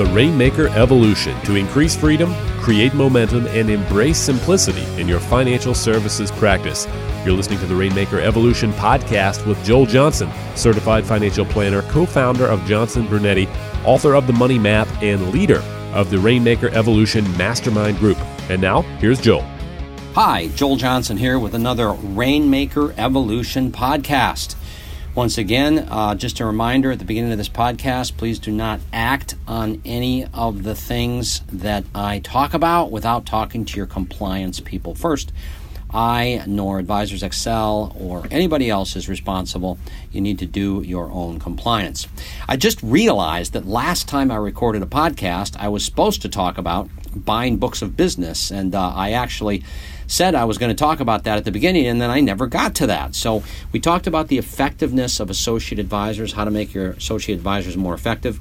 the Rainmaker Evolution to increase freedom, create momentum, and embrace simplicity in your financial services practice. You're listening to the Rainmaker Evolution podcast with Joel Johnson, certified financial planner, co founder of Johnson Brunetti, author of The Money Map, and leader of the Rainmaker Evolution Mastermind Group. And now, here's Joel. Hi, Joel Johnson here with another Rainmaker Evolution podcast. Once again, uh, just a reminder at the beginning of this podcast please do not act on any of the things that I talk about without talking to your compliance people first. I nor Advisors Excel or anybody else is responsible. You need to do your own compliance. I just realized that last time I recorded a podcast, I was supposed to talk about buying books of business, and uh, I actually said I was going to talk about that at the beginning, and then I never got to that. So we talked about the effectiveness of associate advisors, how to make your associate advisors more effective.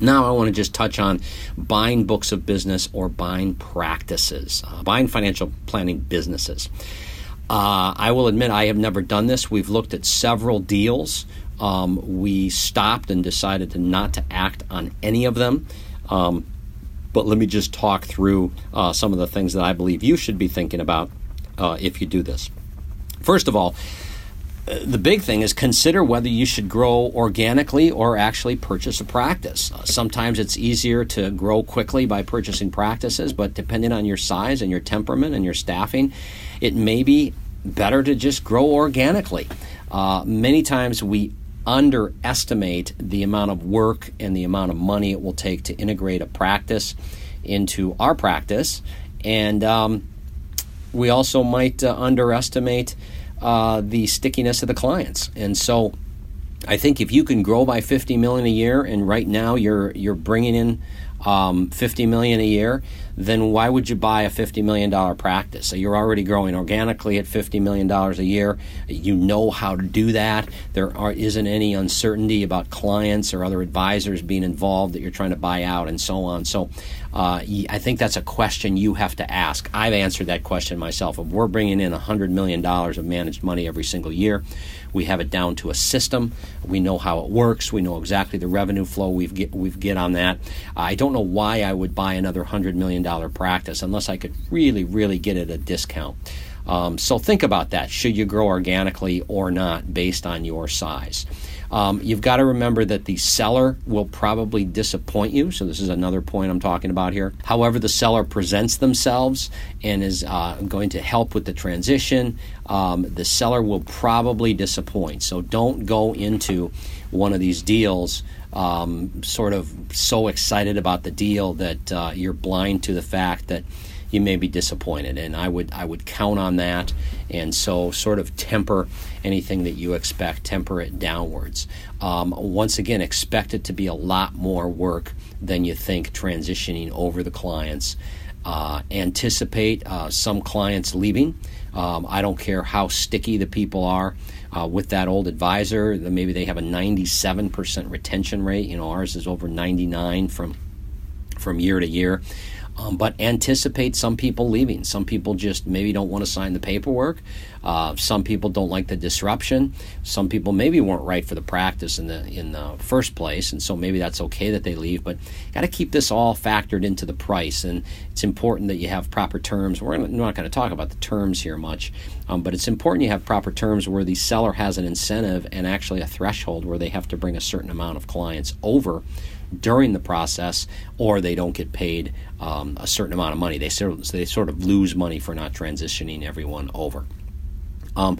Now I want to just touch on buying books of business or buying practices, uh, buying financial planning businesses. Uh, I will admit I have never done this. We've looked at several deals. Um, we stopped and decided to not to act on any of them. Um, but let me just talk through uh, some of the things that I believe you should be thinking about uh, if you do this. First of all, uh, the big thing is consider whether you should grow organically or actually purchase a practice. Uh, sometimes it's easier to grow quickly by purchasing practices, but depending on your size and your temperament and your staffing, it may be better to just grow organically. Uh, many times we underestimate the amount of work and the amount of money it will take to integrate a practice into our practice. And um, we also might uh, underestimate uh, the stickiness of the clients. And so I think if you can grow by 50 million a year and right now you're you're bringing in um, 50 million a year, then why would you buy a 50 million dollar practice? So you're already growing organically at 50 million dollars a year. You know how to do that. There are, isn't any uncertainty about clients or other advisors being involved that you're trying to buy out and so on. So uh, I think that's a question you have to ask. I've answered that question myself. If we're bringing in 100 million dollars of managed money every single year, we have it down to a system. We know how it works. We know exactly the revenue flow we get we get on that. I don't know why I would buy another hundred million dollar practice unless I could really, really get it a discount. Um, so think about that. Should you grow organically or not based on your size? Um, you've got to remember that the seller will probably disappoint you. So, this is another point I'm talking about here. However, the seller presents themselves and is uh, going to help with the transition, um, the seller will probably disappoint. So, don't go into one of these deals um, sort of so excited about the deal that uh, you're blind to the fact that you may be disappointed. And I would I would count on that. And so sort of temper anything that you expect, temper it downwards. Um, once again, expect it to be a lot more work than you think transitioning over the clients. Uh, anticipate uh, some clients leaving. Um, I don't care how sticky the people are uh, with that old advisor. Maybe they have a 97% retention rate. You know, ours is over 99 from from year to year. Um, but anticipate some people leaving. Some people just maybe don't want to sign the paperwork. Uh, some people don't like the disruption. Some people maybe weren't right for the practice in the in the first place, and so maybe that's okay that they leave. But got to keep this all factored into the price, and it's important that you have proper terms. We're not going to talk about the terms here much, um, but it's important you have proper terms where the seller has an incentive and actually a threshold where they have to bring a certain amount of clients over during the process, or they don't get paid um, a certain amount of money. They sort, of, they sort of lose money for not transitioning everyone over. Um,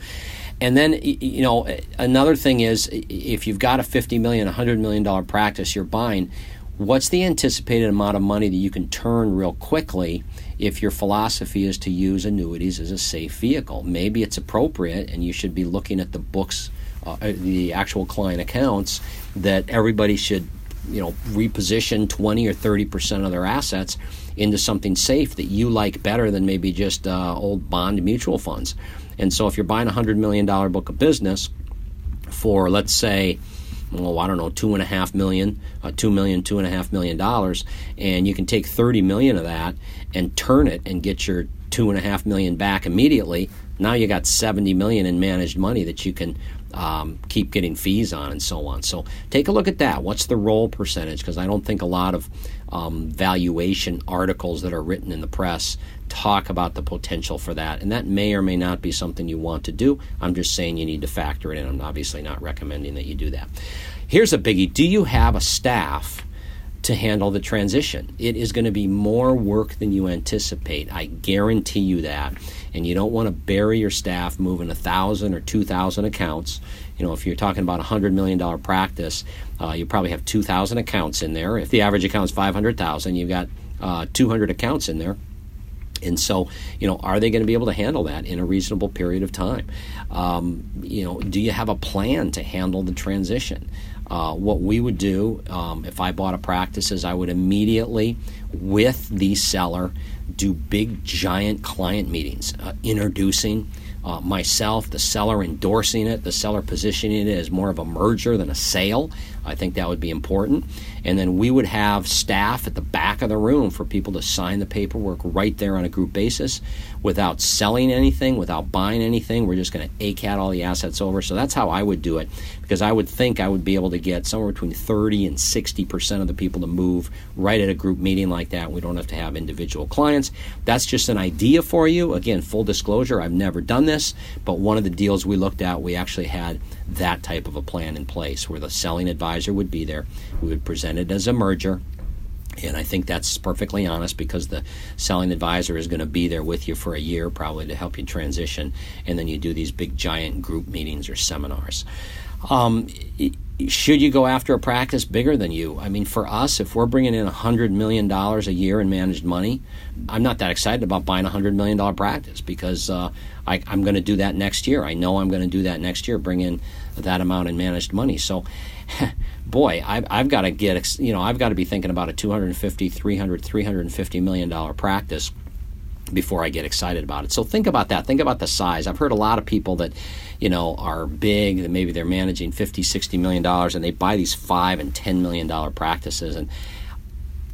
and then, you know, another thing is if you've got a $50 million, $100 million practice you're buying, what's the anticipated amount of money that you can turn real quickly if your philosophy is to use annuities as a safe vehicle? Maybe it's appropriate and you should be looking at the books, uh, the actual client accounts that everybody should you know reposition 20 or 30 percent of their assets into something safe that you like better than maybe just uh, old bond mutual funds and so if you're buying a hundred million dollar book of business for let's say well, I don't know, two and a half million, uh, two million, two and a half million dollars, and you can take 30 million of that and turn it and get your two and a half million back immediately. Now you got 70 million in managed money that you can um, keep getting fees on and so on. So take a look at that. What's the roll percentage? Because I don't think a lot of um, valuation articles that are written in the press talk about the potential for that. And that may or may not be something you want to do. I'm just saying you need to factor it in. I'm obviously not recommending that you do that. Here's a biggie Do you have a staff? To handle the transition. It is going to be more work than you anticipate. I guarantee you that. And you don't want to bury your staff moving a thousand or two thousand accounts. You know, if you're talking about a hundred million dollar practice, uh, you probably have two thousand accounts in there. If the average account is five hundred thousand, you've got uh, two hundred accounts in there. And so, you know, are they going to be able to handle that in a reasonable period of time? Um, you know, do you have a plan to handle the transition? Uh, what we would do um, if I bought a practice is I would immediately, with the seller, do big, giant client meetings, uh, introducing uh, myself, the seller endorsing it, the seller positioning it as more of a merger than a sale. I think that would be important. And then we would have staff at the back of the room for people to sign the paperwork right there on a group basis without selling anything, without buying anything. We're just going to ACAT all the assets over. So that's how I would do it because I would think I would be able to get somewhere between 30 and 60% of the people to move right at a group meeting like that. We don't have to have individual clients. That's just an idea for you. Again, full disclosure, I've never done this, but one of the deals we looked at, we actually had that type of a plan in place where the selling advisor would be there. We would present it as a merger. And I think that's perfectly honest because the selling advisor is going to be there with you for a year, probably to help you transition. And then you do these big, giant group meetings or seminars. Um, should you go after a practice bigger than you? I mean, for us, if we're bringing in $100 million a year in managed money, I'm not that excited about buying a $100 million practice because uh, I, am going to do that next year. I know I'm going to do that next year, bring in that amount in managed money. So, boy, I've, I've got to get, you know, I've got to be thinking about a 250, 300, 350 million dollar practice before I get excited about it. So think about that. Think about the size. I've heard a lot of people that, you know, are big, that maybe they're managing 50, 60 million dollars and they buy these 5 and 10 million dollar practices and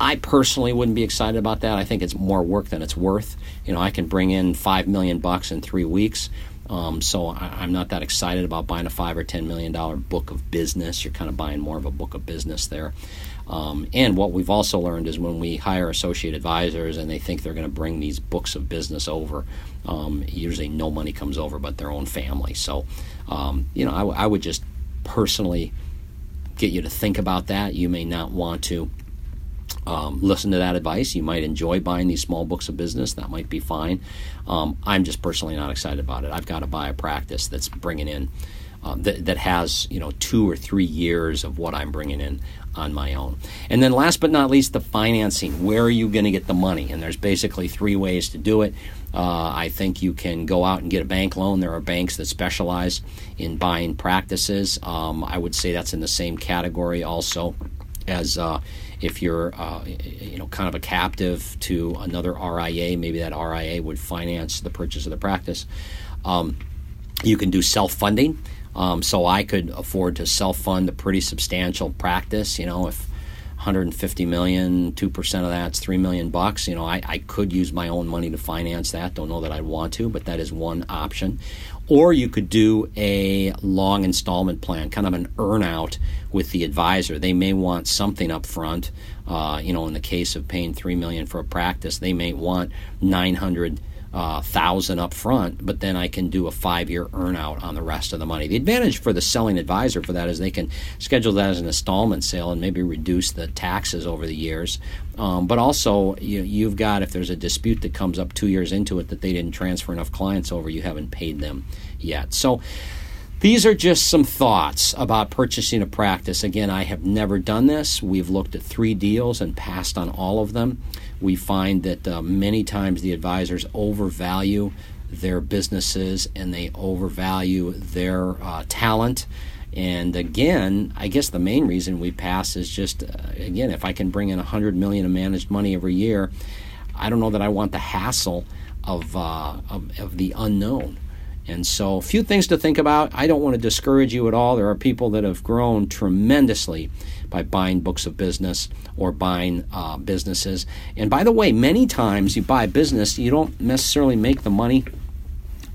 I personally wouldn't be excited about that. I think it's more work than it's worth. You know, I can bring in 5 million bucks in 3 weeks. Um, so I, am not that excited about buying a five or ten million dollar book of business. You're kind of buying more of a book of business there. Um, and what we've also learned is when we hire associate advisors and they think they're going to bring these books of business over, um, usually no money comes over but their own family. So, um, you know, I, w- I would just personally get you to think about that. You may not want to um, listen to that advice. You might enjoy buying these small books of business. That might be fine. Um, I'm just personally not excited about it. I've got to buy a practice that's bringing in um, that, that has you know two or three years of what I'm bringing in on my own. And then last but not least, the financing. Where are you going to get the money? And there's basically three ways to do it. Uh, I think you can go out and get a bank loan. There are banks that specialize in buying practices. Um, I would say that's in the same category also as uh, if you're uh, you know kind of a captive to another RIA. Maybe that RIA would finance the purchase of the practice. Um, you can do self funding. Um, so I could afford to self fund a pretty substantial practice. You know, if 150 million, 2% of that's 3 million bucks, you know, I, I could use my own money to finance that. Don't know that I'd want to, but that is one option. Or you could do a long installment plan, kind of an earnout with the advisor. They may want something up front. Uh, you know, in the case of paying 3 million for a practice, they may want 900 uh, thousand up front, but then I can do a five year earnout on the rest of the money. The advantage for the selling advisor for that is they can schedule that as an installment sale and maybe reduce the taxes over the years. Um, but also, you, you've got if there's a dispute that comes up two years into it that they didn't transfer enough clients over, you haven't paid them yet. So these are just some thoughts about purchasing a practice. Again, I have never done this. We've looked at three deals and passed on all of them. We find that uh, many times the advisors overvalue their businesses and they overvalue their uh, talent. And again, I guess the main reason we pass is just uh, again, if I can bring in 100 million of managed money every year, I don't know that I want the hassle of, uh, of, of the unknown. And so, a few things to think about. I don't want to discourage you at all. There are people that have grown tremendously by buying books of business or buying uh, businesses. And by the way, many times you buy a business, you don't necessarily make the money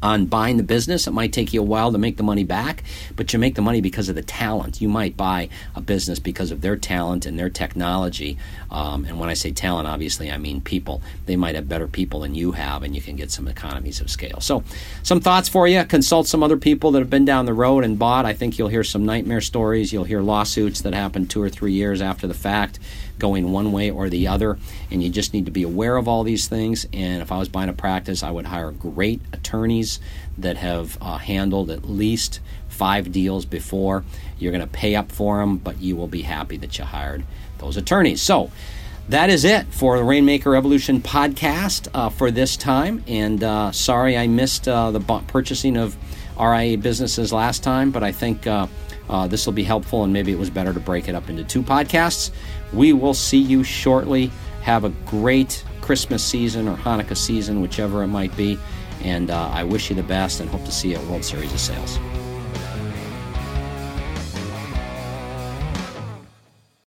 on buying the business. It might take you a while to make the money back, but you make the money because of the talent. You might buy a business because of their talent and their technology. Um, and when I say talent, obviously I mean people. They might have better people than you have, and you can get some economies of scale. So, some thoughts for you. Consult some other people that have been down the road and bought. I think you'll hear some nightmare stories. You'll hear lawsuits that happen two or three years after the fact going one way or the other. And you just need to be aware of all these things. And if I was buying a practice, I would hire great attorneys that have uh, handled at least five deals before. You're going to pay up for them, but you will be happy that you hired those attorneys. So, that is it for the Rainmaker Evolution podcast uh, for this time. And uh, sorry I missed uh, the purchasing of RIA businesses last time, but I think uh, uh, this will be helpful, and maybe it was better to break it up into two podcasts. We will see you shortly. Have a great Christmas season or Hanukkah season, whichever it might be. And uh, I wish you the best and hope to see you at World Series of Sales.